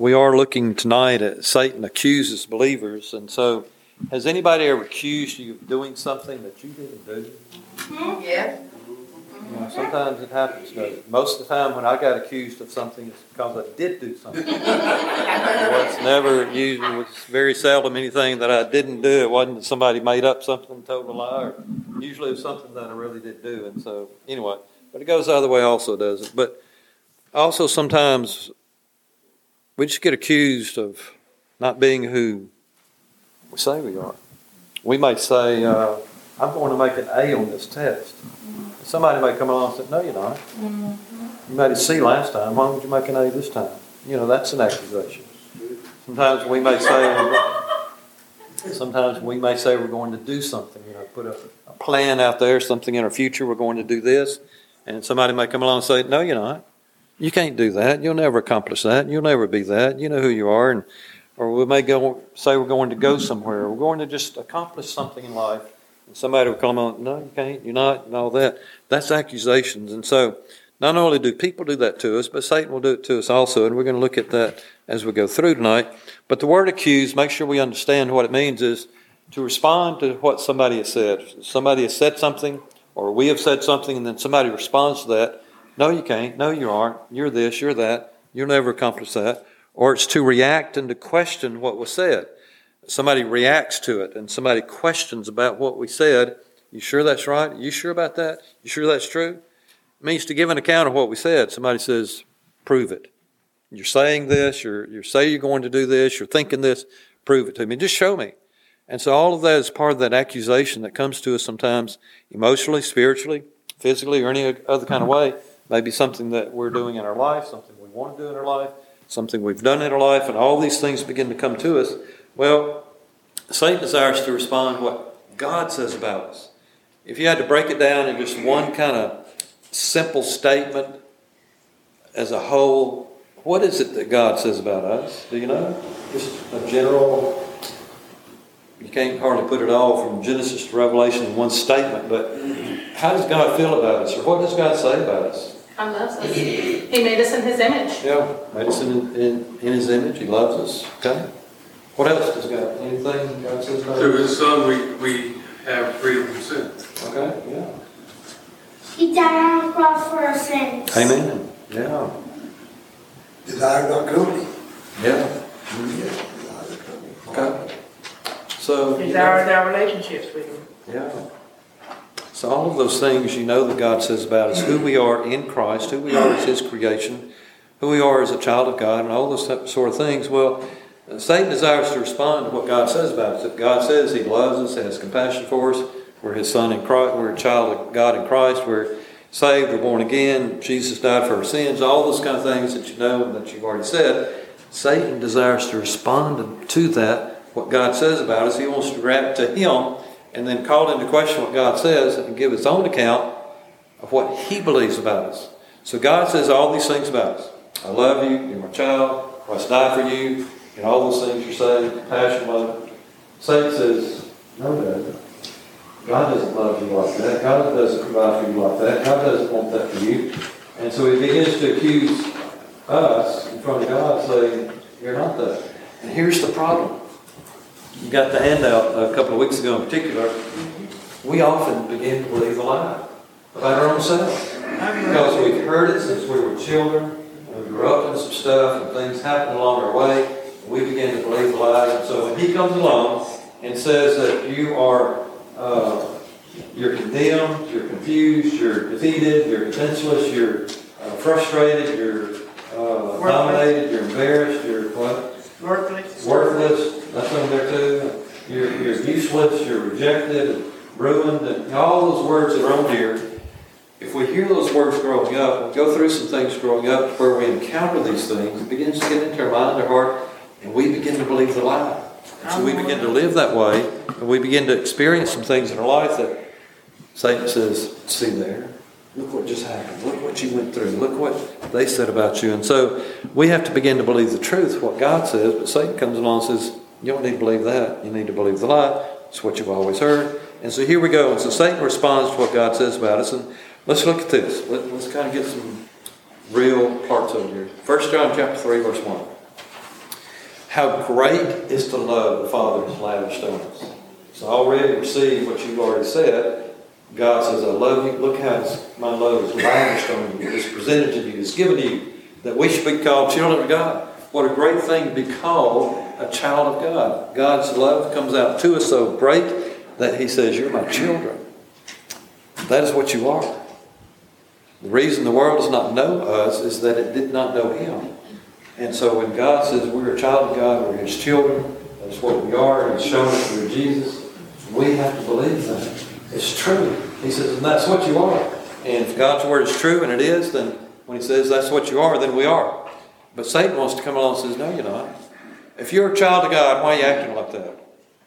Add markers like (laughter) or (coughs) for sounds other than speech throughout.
we are looking tonight at Satan accuses believers. And so, has anybody ever accused you of doing something that you didn't do? Mm-hmm. Yeah. You know, sometimes it happens, doesn't? Most of the time when I got accused of something, it's because I did do something. (laughs) Well, it's never, usually, it's very seldom anything that I didn't do. It wasn't that somebody made up something and told a lie. Or usually it was something that I really did do. And so, anyway, but it goes the other way also, does it? But also sometimes we just get accused of not being who we say we are. We may say, uh, I'm going to make an A on this test. Somebody may come along and say, No, you're not. You made a C last time. Why would you make an A this time? You know, that's an accusation. Sometimes we may say, sometimes we may say we're going to do something, you know, put a, a plan out there, something in our future, we're going to do this. And somebody may come along and say, No, you're not. You can't do that. You'll never accomplish that. You'll never be that. You know who you are. And, or we may go say we're going to go somewhere. We're going to just accomplish something in life. And somebody will come on, no, you can't, you're not, and all that. That's accusations. And so not only do people do that to us, but Satan will do it to us also. And we're going to look at that as we go through tonight. But the word accuse, make sure we understand what it means is to respond to what somebody has said. Somebody has said something, or we have said something, and then somebody responds to that. No, you can't. No, you aren't. You're this, you're that. You'll never accomplish that. Or it's to react and to question what was said. Somebody reacts to it and somebody questions about what we said. You sure that's right? You sure about that? You sure that's true? It means to give an account of what we said. Somebody says, prove it. You're saying this, you're, you say you're going to do this, you're thinking this, prove it to me. Just show me. And so all of that is part of that accusation that comes to us sometimes emotionally, spiritually, physically, or any other kind of way. Maybe something that we're doing in our life, something we want to do in our life, something we've done in our life, and all these things begin to come to us. Well, Satan desires to respond what God says about us. If you had to break it down in just one kind of simple statement as a whole, what is it that God says about us? Do you know? Just a general, you can't hardly put it all from Genesis to Revelation in one statement, but how does God feel about us, or what does God say about us? God loves us. He made us in His image. Yeah, made us in, in, in His image. He loves us. Okay. What else does God? Anything God says about Through his son, we, we have freedom from sin. Okay. Yeah. He died on the cross for our sins. Amen. Yeah. Desire not company. Yeah. Okay. So. you know- Desires our relationships with him. Yeah. So all of those things you know that God says about us, who we are in Christ, who we are as His creation, who we are as a child of God, and all those sort of things. Well, Satan desires to respond to what God says about us. If God says He loves us, has compassion for us, we're His son in Christ, we're a child of God in Christ, we're saved, we're born again, Jesus died for our sins, all those kind of things that you know and that you've already said. Satan desires to respond to that, what God says about us. He wants to react to Him and then call into question what God says and give his own account of what he believes about us. So God says all these things about us. I love you, you're my child, Christ died for you, and all those things you're saying, compassion, love. Satan says, no, no. God doesn't love you like that. God doesn't provide for you like that. God doesn't want that for you. And so he begins to accuse us in front of God, saying, You're not that. And here's the problem. You got the handout a couple of weeks ago in particular. We often begin to believe a lie about our own selves. Because we've heard it since we were children, and we grew up in some stuff, and things happen along our way, and we begin to believe the lies. And so when he comes along and says that you are uh, you're condemned, you're confused, you're defeated, you're defenseless, you're uh, frustrated, you're uh, dominated, you're embarrassed, you're what? Worthless. worthless, that's on there too. You're, you're useless, you're rejected, and ruined, and all those words that are on here. If we hear those words growing up, and go through some things growing up where we encounter these things, it begins to get into our mind, our heart, and we begin to believe the lie. So we begin to live that way, and we begin to experience some things in our life that Satan says, see there, look what just happened, look what you went through, look what they said about you. And so we have to begin to believe the truth, what God says, but Satan comes along and says, you don't need to believe that, you need to believe the lie. It's what you've always heard. And so here we go. And so Satan responds to what God says about us. And let's look at this. Let, us kind of get some real parts of it here. 1 John chapter 3, verse 1. How great is the love the Father has lavished on us. So I already received what you've already said. God says, I love you. Look how my love is lavished on you. It's presented to you. It's given to you that we should be called children of God. What a great thing to be called a child of God. God's love comes out to us so great that He says, You're my children. That is what you are. The reason the world does not know us is that it did not know Him. And so when God says we're a child of God, we're His children, that's what we are, He's shown us through Jesus, we have to believe that. It's true. He says, and that's what you are. And if God's word is true, and it is, then when He says that's what you are, then we are. But Satan wants to come along and says, no, you're not. If you're a child of God, why are you acting like that?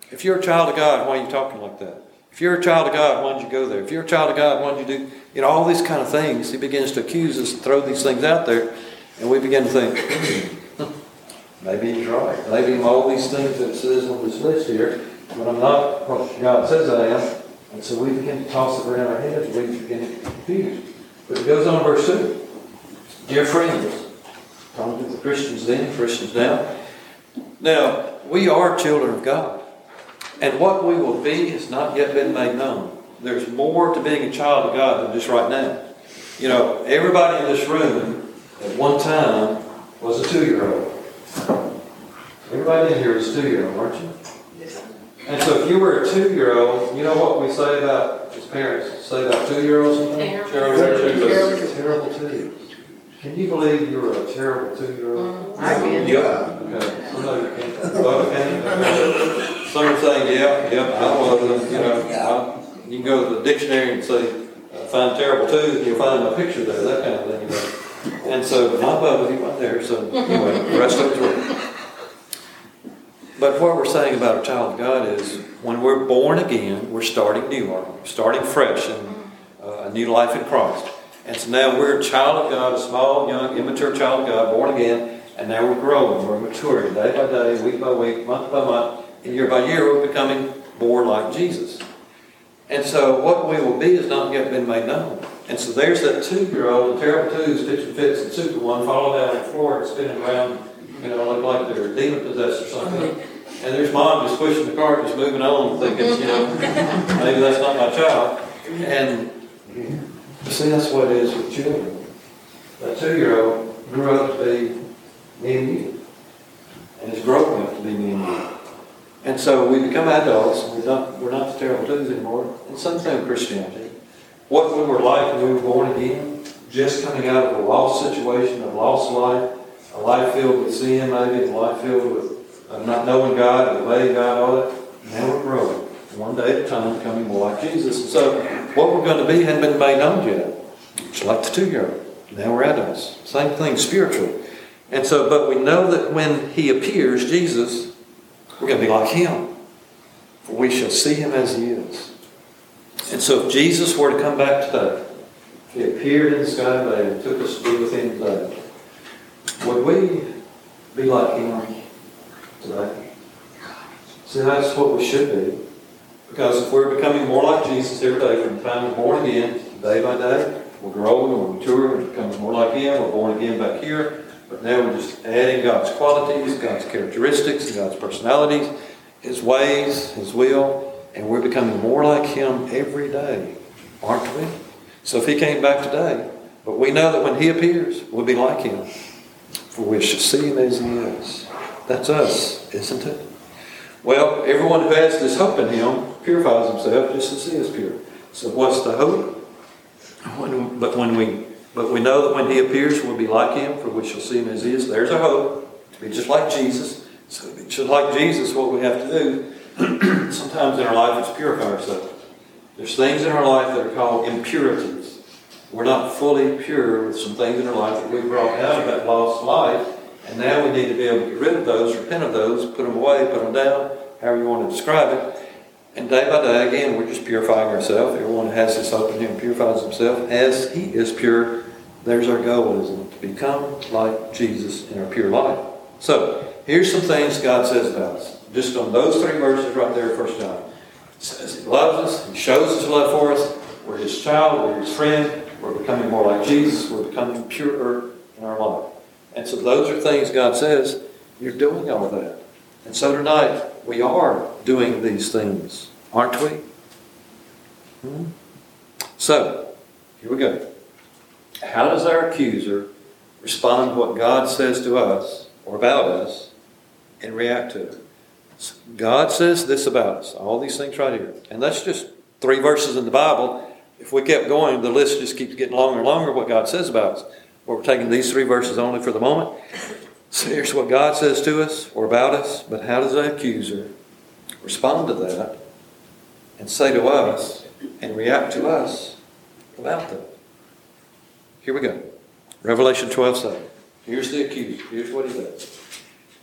If you're a child of God, why are you talking like that? If you're a child of God, why did you go there? If you're a child of God, why did you do, you know, all these kind of things. He begins to accuse us, and throw these things out there, and we begin to think, "Hmm, (clears throat) maybe he's right. Maybe all these things that it says on this list here, but I'm not what God says I am. And so we begin to toss it around our heads, we begin to get confused. But it goes on verse 2. Dear friends, talking to the Christians then, Christians now. Now, we are children of God. And what we will be has not yet been made known. There's more to being a child of God than just right now. You know, everybody in this room at one time was a two year old. Everybody in here is a two year old, aren't you? And so if you were a two year old, you know what we say about, as parents, say about two year olds sometimes? Terrible. Terrible. Terrible two. Can you believe you were a terrible two year old? I can. Yeah. Okay, somebody can, well, okay. Some are saying, yeah, yeah, I was, you know, I- you can go to the dictionary and say, uh, find terrible twos, and you'll find a picture there, that kind of thing, you know. And so, my Bubba, he went there, so anyway, the rest of it's wrong. But what we're saying about a child of God is, when we're born again, we're starting new, aren't we? starting fresh in uh, a new life in Christ. And so now we're a child of God, a small, young, immature child of God, born again, and now we're growing, we're maturing day by day, week by week, month by month, and year by year, we're becoming more like Jesus. And so what we will be has not yet been made known. And so there's that two-year-old, the terrible twos, pitching fits and super one, falling down on the floor and spinning around, you know, look like they're demon possessed or something. And there's mom just pushing the cart, just moving on, thinking, you know, (laughs) maybe that's not my child. And see, that's what it is with children. A two-year-old grew up to be me and you. And is growing up to be me and you. And so we become adults, we're not, we're not the terrible twos anymore. And same thing with Christianity. What we were like when we were born again, just coming out of a lost situation, a lost life, a life filled with sin maybe, a life filled with not knowing God, obeying God, all that. Now we're growing, one day at a time, becoming more like Jesus. And so what we're going to be hadn't been made known yet. It's like the two-year-old. Now we're adults. Same thing spiritually. And so, but we know that when He appears, Jesus, we're going to be like Him. For we shall see Him as He is. And so if Jesus were to come back today, He appeared in the sky today and took us to be with Him today, would we be like Him today? See, that's what we should be. Because if we're becoming more like Jesus every day from the time we're born again, day by day, we're growing, we're maturing, we're becoming more like Him, we're born again back here. But now we're just adding God's qualities, God's characteristics, God's personalities, His ways, His will, and we're becoming more like Him every day, aren't we? So if He came back today, but we know that when He appears, we'll be like Him, for we shall see Him as He is. That's us, isn't it? Well, everyone who has this hope in Him purifies himself just as He is pure. So what's the hope? When, but when we but we know that when He appears, we'll be like Him, for we shall see Him as He is. There's a hope to be just like Jesus. So to be just like Jesus, what we have to do (clears throat) sometimes in our life is purify ourselves. There's things in our life that are called impurities. We're not fully pure with some things in our life that we brought out of that lost life, and now we need to be able to get rid of those, repent of those, put them away, put them down, however you want to describe it. And day by day, again, we're just purifying ourselves. Everyone has this hope in Him purifies himself as He is pure. There's our goal, isn't it? To become like Jesus in our pure life. So, here's some things God says about us. Just on those three verses right there, First John. It says He loves us, He shows His love for us. We're His child, we're His friend, we're becoming more like Jesus, we're becoming purer in our life. And so those are things God says, you're doing all of that. And so tonight, we are doing these things, aren't we? Hmm? So, here we go. How does our accuser respond to what God says to us or about us and react to it? God says this about us, all these things right here. And that's just three verses in the Bible. If we kept going, the list just keeps getting longer and longer what God says about us. But we're taking these three verses only for the moment. So here's what God says to us or about us, but how does the accuser respond to that and say to us and react to us about that? Here we go. Revelation 12 7. Here's the accuser. Here's what he does.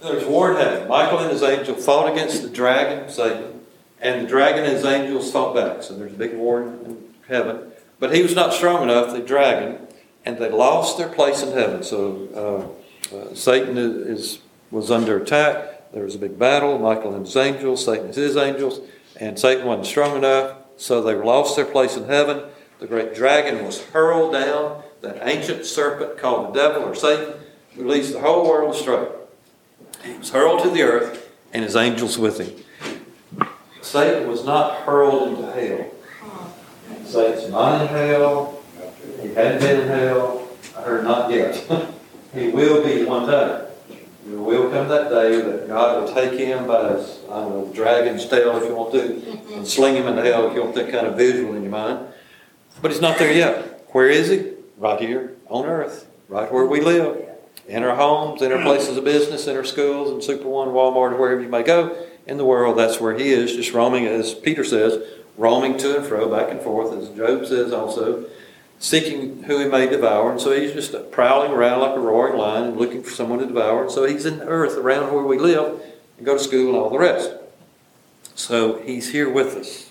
There's war in heaven. Michael and his angel fought against the dragon, Satan, and the dragon and his angels fought back. So there's a big war in heaven. But he was not strong enough, the dragon, and they lost their place in heaven. So uh, uh, Satan is, was under attack. There was a big battle. Michael and his angels, Satan and his angels, and Satan wasn't strong enough. So they lost their place in heaven. The great dragon was hurled down. That ancient serpent called the devil or Satan, released the whole world astray. He was hurled to the earth, and his angels with him. Satan was not hurled into hell. Satan's not in hell. He hadn't been in hell. I heard not yet. (laughs) he will be one day. There will come that day that God will take him by his, I don't know, dragon's tail if you want to, and sling him into hell if you want that kind of visual in your mind. But he's not there yet. Where is he? Right here on earth, right where we live. In our homes, in our places of business, in our schools, in Super One, Walmart, wherever you may go in the world, that's where he is, just roaming, as Peter says, roaming to and fro, back and forth, as Job says also, seeking who he may devour. And so he's just prowling around like a roaring lion and looking for someone to devour. And so he's in the earth around where we live and go to school and all the rest. So he's here with us.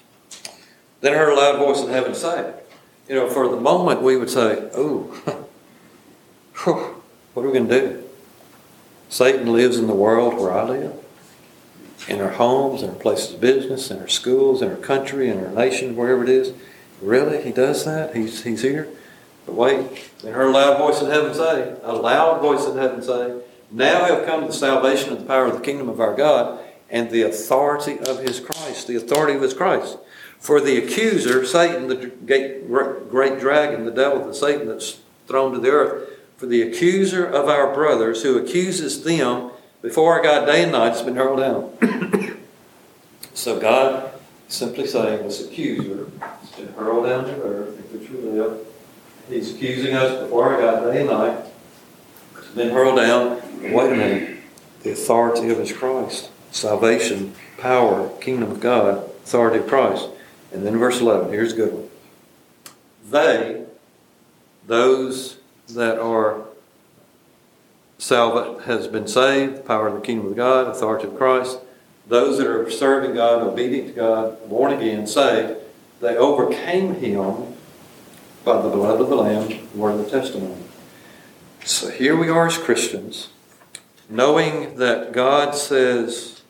Then I heard a loud voice in heaven say, you know, for the moment we would say, oh, (laughs) what are we going to do? Satan lives in the world where I live in our homes, in our places of business, in our schools, in our country, in our nation, wherever it is. Really? He does that? He's, he's here? But wait, they heard a loud voice in heaven say, a loud voice in heaven say, Now have come the salvation and the power of the kingdom of our God and the authority of his Christ, the authority of his Christ. For the accuser, Satan, the great, great dragon, the devil, the Satan that's thrown to the earth, for the accuser of our brothers who accuses them before our God day and night has been hurled down. (coughs) so God simply saying this accuser has been hurled down to earth, in which we live. He's accusing us before our God day and night. Has been hurled down. Wait a minute. The authority of his Christ. Salvation, power, kingdom of God, authority of Christ. And then verse 11, here's a good one. They, those that are salvate has been saved, power of the kingdom of God, authority of Christ. Those that are serving God, obedient to God, born again, saved, they overcame him by the blood of the Lamb, word of the testimony. So here we are as Christians, knowing that God says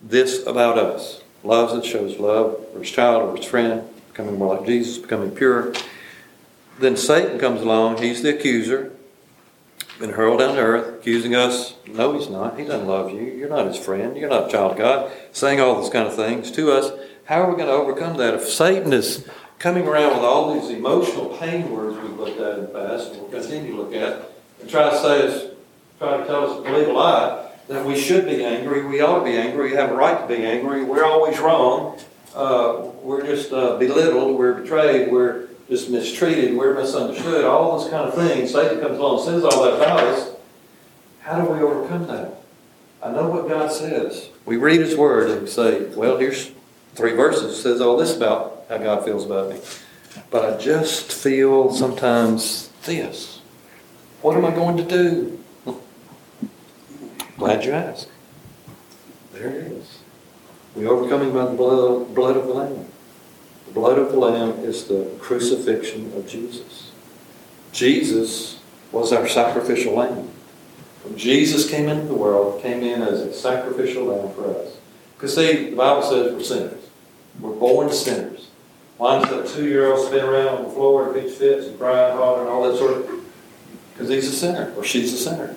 this about us. Loves us, shows love for his child or his friend, becoming more like Jesus, becoming pure. Then Satan comes along, he's the accuser, been hurled down to earth, accusing us. No, he's not. He doesn't love you. You're not his friend. You're not a child of God. Saying all those kind of things to us. How are we going to overcome that? If Satan is coming around with all these emotional pain words we've looked at in the past, and we'll continue to look at, and try to say us, try to tell us to believe a lie, that we should be angry, we ought to be angry, we have a right to be angry, we're always wrong, uh, we're just uh, belittled, we're betrayed, we're just mistreated, we're misunderstood, all those kind of things. Satan comes along and says all that about us. How do we overcome that? I know what God says. We read His Word and say, well, here's three verses says all this about how God feels about me. But I just feel sometimes this. What am I going to do? (laughs) Glad you asked. There it is. We overcoming by the blood, blood of the Lamb. Blood of the Lamb is the crucifixion of Jesus. Jesus was our sacrificial lamb. When Jesus came into the world, came in as a sacrificial lamb for us. Because see, the Bible says we're sinners. We're born sinners. Why does that two-year-old spin around on the floor and pitch fits and cry and holler and all that sort of? Because he's a sinner or she's a sinner.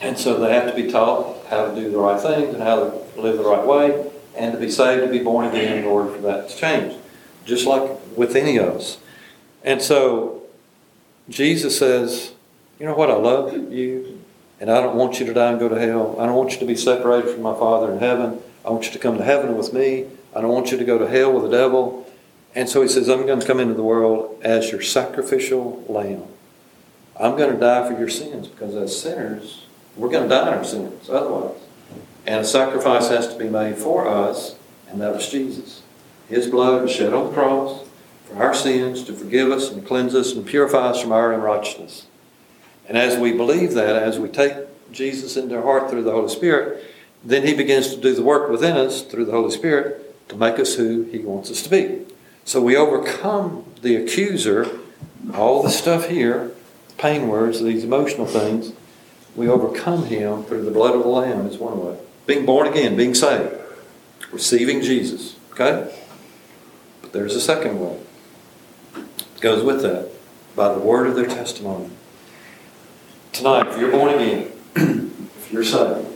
And so they have to be taught how to do the right things and how to live the right way, and to be saved, to be born again in order for that to change. Just like with any of us. And so Jesus says, You know what? I love you, and I don't want you to die and go to hell. I don't want you to be separated from my Father in heaven. I want you to come to heaven with me. I don't want you to go to hell with the devil. And so he says, I'm going to come into the world as your sacrificial lamb. I'm going to die for your sins because as sinners, we're going to die in our sins otherwise. And a sacrifice has to be made for us, and that was Jesus. His blood was shed on the cross for our sins to forgive us and cleanse us and purify us from our unrighteousness. And as we believe that, as we take Jesus into our heart through the Holy Spirit, then He begins to do the work within us through the Holy Spirit to make us who He wants us to be. So we overcome the accuser, all the stuff here, pain words, these emotional things, we overcome him through the blood of the Lamb is one way. Being born again, being saved, receiving Jesus. Okay? But there's a second way. It goes with that. By the word of their testimony. Tonight, if you're born again, (clears throat) if you're saved,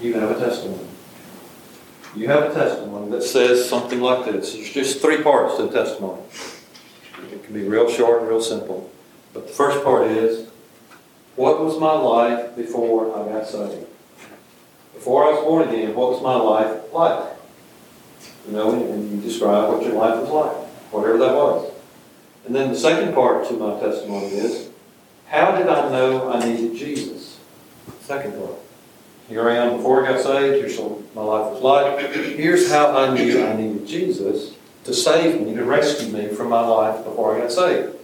you have a testimony. You have a testimony that says something like this. There's just three parts to the testimony. It can be real short and real simple. But the first part is, what was my life before I got saved? Before I was born again, what was my life like? You know, and you describe what your life was like, whatever that was. And then the second part to my testimony is, how did I know I needed Jesus? Second part. Here I am before I got saved. Here's what my life was like. Here's how I knew I needed Jesus to save me, to rescue me from my life before I got saved.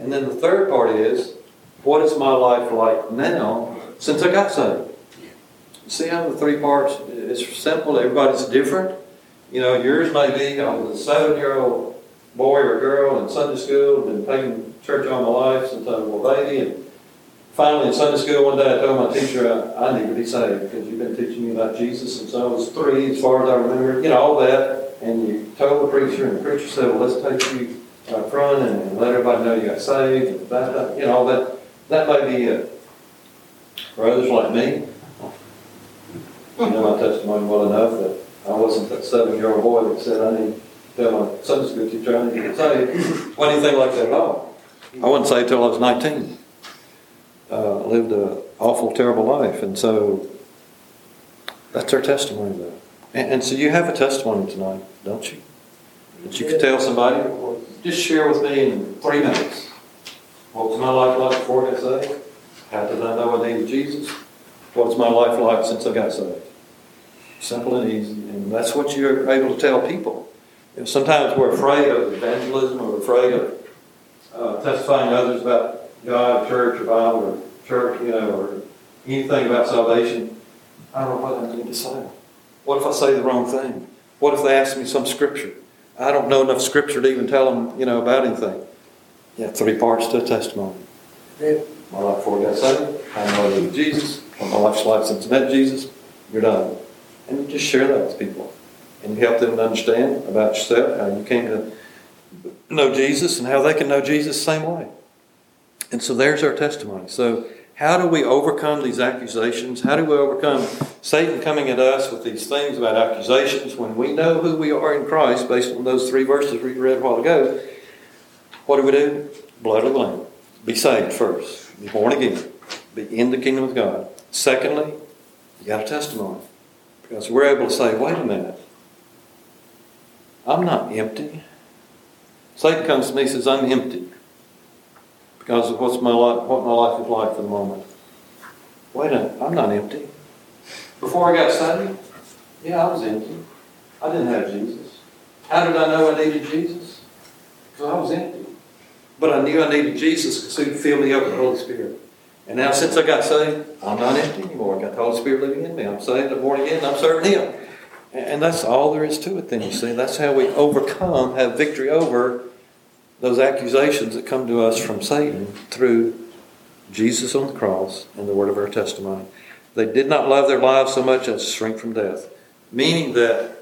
And then the third part is, what is my life like now since I got saved? See how the three parts, it's simple, everybody's different. You know, yours may be, I was a seven-year-old boy or girl in Sunday school, been playing church all my life since I was a little baby, and finally in Sunday school one day I told my teacher I, I need to be saved because you've been teaching me about Jesus since I was three, as far as I remember, you know, all that. And you told the preacher, and the preacher said, well, let's take you up front and, and let everybody know you got saved, and that, you know, that, that may be it. For others like me, you know my testimony well enough that I wasn't that seven-year-old boy that said, I need to tell my Sunday school teacher I need to. Wasn't anything like that at all. I wasn't saved till I was 19. Uh, lived a awful, terrible life, and so that's our testimony, though. And, and so you have a testimony tonight, don't you? That you could tell somebody, just share with me in three minutes. What was my life like before I got saved? How did I know I needed Jesus? What was my life like since I got saved? Simple and easy, and that's what you're able to tell people. Know, sometimes we're afraid of evangelism, or afraid of uh, testifying to others about God, church, or Bible, or church, you know, or anything about salvation. I don't know what I need to say. What if I say the wrong thing? What if they ask me some scripture? I don't know enough scripture to even tell them, you know, about anything. Yeah, three parts to a testimony. Yeah. My life before I got saved, I know I Jesus, my life's life since I met Jesus, you're done. And you just share that with people. And you help them to understand about yourself, how you came to know Jesus, and how they can know Jesus the same way. And so there's our testimony. So, how do we overcome these accusations? How do we overcome Satan coming at us with these things about accusations when we know who we are in Christ based on those three verses we read a while ago? What do we do? Blood of the Lamb. Be saved first. Be born again. Be in the kingdom of God. Secondly, you got a testimony. Because we're able to say, wait a minute. I'm not empty. Satan comes to me and says, I'm empty because of what's my life, what my life is like for the moment. Wait a minute, I'm not empty. Before I got saved, yeah, I was empty. I didn't have Jesus. How did I know I needed Jesus? Because I was empty. But I knew I needed Jesus because He would fill me up with the Holy Spirit. And now since I got saved, I'm not empty anymore. I got the Holy Spirit living in me. I'm saved, I'm born again, I'm serving Him. And that's all there is to it then, you see. That's how we overcome, have victory over those accusations that come to us from Satan through Jesus on the cross and the word of our testimony. They did not love their lives so much as to shrink from death. Meaning that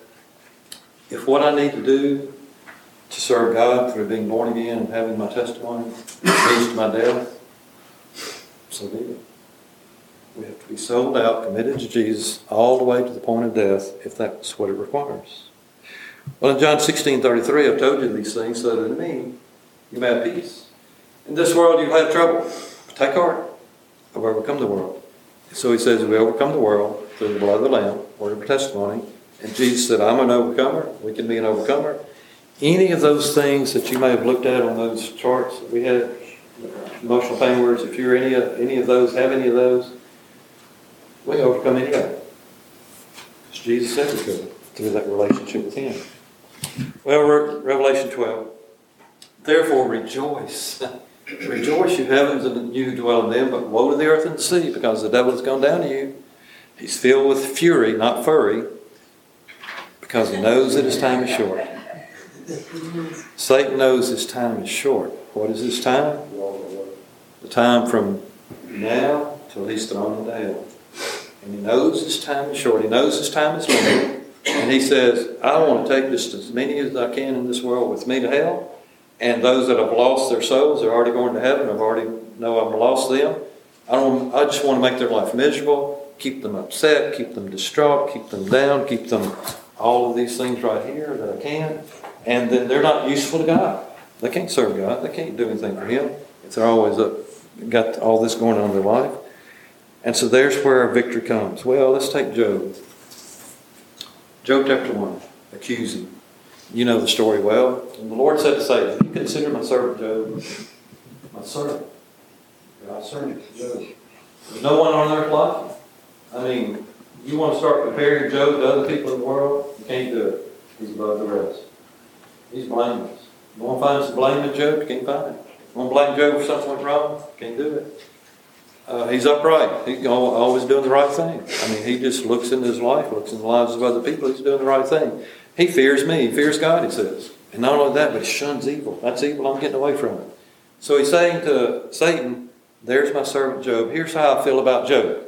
if what I need to do to serve God through being born again and having my testimony leads to my death, so be it. We have to be sold out, committed to Jesus, all the way to the point of death, if that's what it requires. Well, in John 16 33, I've told you these things so that in me you may have peace. In this world you'll have trouble. Take heart. I've overcome the world. So he says, We overcome the world through the blood of the Lamb, word of testimony. And Jesus said, I'm an overcomer. We can be an overcomer. Any of those things that you may have looked at on those charts that we had, emotional pain words, if you're any of, any of those, have any of those, we overcome any it. Because Jesus said we could through that relationship with Him. Well, Re- Revelation 12. Therefore rejoice. (laughs) rejoice, you heavens, and you who dwell in them, but woe to the earth and the sea, because the devil has gone down to you. He's filled with fury, not furry, because he knows that his time is short. Satan knows his time is short. What is his time? The time from now till he's thrown into hell. And he knows his time is short. He knows his time is limited. And he says, I want to take just as many as I can in this world with me to hell. And those that have lost their souls—they're already going to heaven. I've already know I've lost them. I don't. I just want to make their life miserable, keep them upset, keep them distraught, keep them down, keep them all of these things right here that I can. And then they're not useful to God. They can't serve God. They can't do anything for Him if they're always up, got all this going on in their life. And so there's where our victory comes. Well, let's take Job. Job chapter 1, accusing. You know the story well. And the Lord said to Satan, You consider my servant Job my servant. God's servant, Job. There's no one on earth like him. I mean, you want to start comparing Job to other people in the world? You can't do it. He's above the rest. He's blameless. You want to find some blame in Job? You can't find it. You want to blame Job for something went wrong? Can't do it. Uh, he's upright. Al- always doing the right thing. I mean, he just looks into his life, looks in the lives of other people. He's doing the right thing. He fears me. He fears God, he says. And not only that, but he shuns evil. That's evil. I'm getting away from it. So he's saying to Satan, There's my servant Job. Here's how I feel about Job.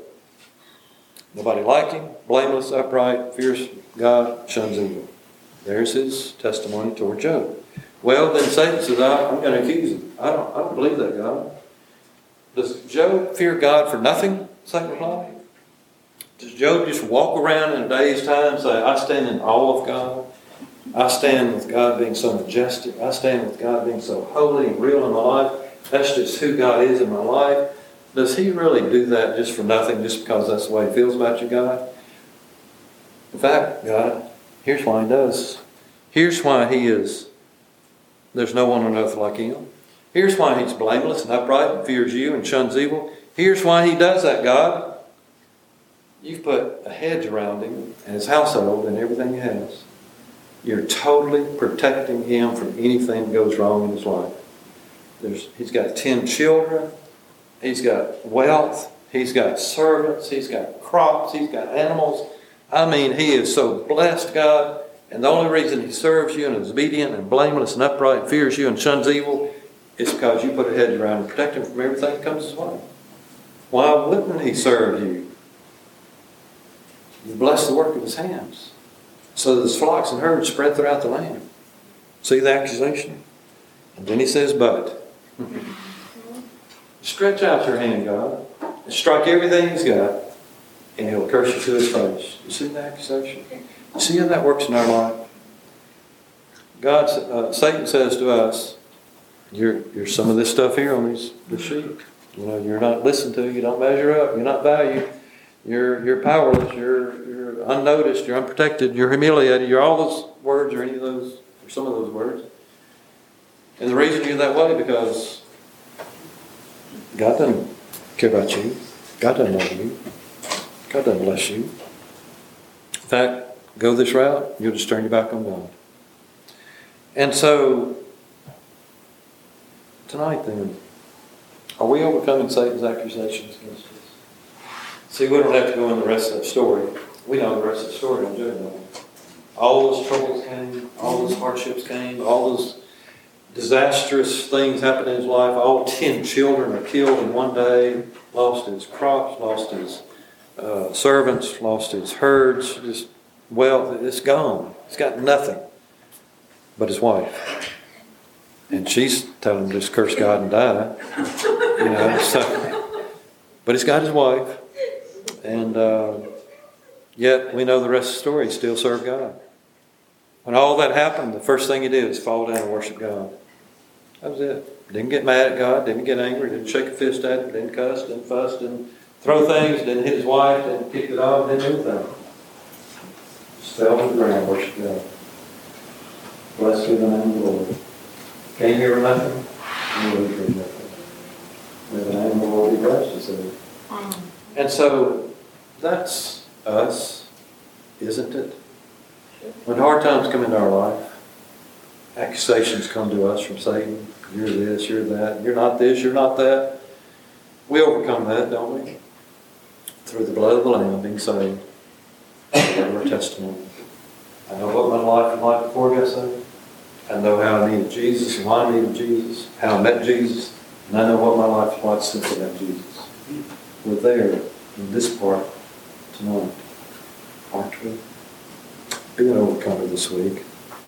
Nobody like him, blameless, upright, fears God, shuns evil. There's his testimony toward Job. Well, then Satan says, I'm going to accuse him. I don't, I don't believe that, God. Does Job fear God for nothing? Satan replied. Does Job just walk around in a day's time and say, I stand in awe of God? I stand with God being so majestic. I stand with God being so holy and real in my life. That's just who God is in my life. Does he really do that just for nothing, just because that's the way he feels about you, God? In fact, God, here's why he does. Here's why he is. There's no one on earth like him. Here's why he's blameless and upright and fears you and shuns evil. Here's why he does that, God. You've put a hedge around him and his household and everything he has. You're totally protecting him from anything that goes wrong in his life. There's, he's got 10 children. He's got wealth. He's got servants. He's got crops. He's got animals. I mean, he is so blessed, God. And the only reason he serves you and is obedient and blameless and upright and fears you and shuns evil is because you put a hedge around and protect him from everything that comes his way. Why wouldn't he serve you? You bless the work of his hands so that his flocks and herds spread throughout the land. See the accusation? And then he says, but. (laughs) Stretch out your hand, God, and strike everything he's got, and he'll curse you to his face. You see the accusation? You see how that works in our life? God, uh, Satan says to us, you're, you're some of this stuff here on these the sheep. You know, you're not listened to, you don't measure up, you're not valued, you're, you're powerless, you're, you're unnoticed, you're unprotected, you're humiliated, you're all those words or any of those, or some of those words. And the reason you're that way because God doesn't care about you. God doesn't love you. God doesn't bless you. In fact, go this route, you'll just turn your back on God. And so, tonight then, are we overcoming Satan's accusations against us? See, we don't have to go in the rest of that story. We know the rest of the story I'm don't we? All those troubles came, all those hardships came, all those disastrous things happened in his life. All (laughs) ten children are killed in one day. Lost his crops, lost his uh, servants, lost his herds. Just wealth, it's gone. He's got nothing but his wife, and she's telling him just curse God and die. You know, (laughs) so, but he's got his wife, And uh, yet we know the rest of the story. He still served God. When all that happened, the first thing he did was fall down and worship God. That was it. Didn't get mad at God, didn't get angry, didn't shake a fist at him, didn't cuss, didn't fuss, didn't throw things, didn't hit his wife, didn't kick the dog, didn't do anything. Just fell to the ground, worship God. Blessed be the name of the Lord. Came here for nothing, you leave here with nothing. May the name of the Lord be blessed, he said. Um, and so that's us, isn't it? When hard times come into our life, accusations come to us from Satan. You're this, you're that, you're not this, you're not that. We overcome that, don't we? Through the blood of the Lamb being saved, through our testimony. I know what my life was like before I got saved. I know how I needed Jesus and why I needed Jesus, how I met Jesus, and I know what my life was like since I met Jesus. We're there in this part tonight, aren't we? Be an overcomer this week.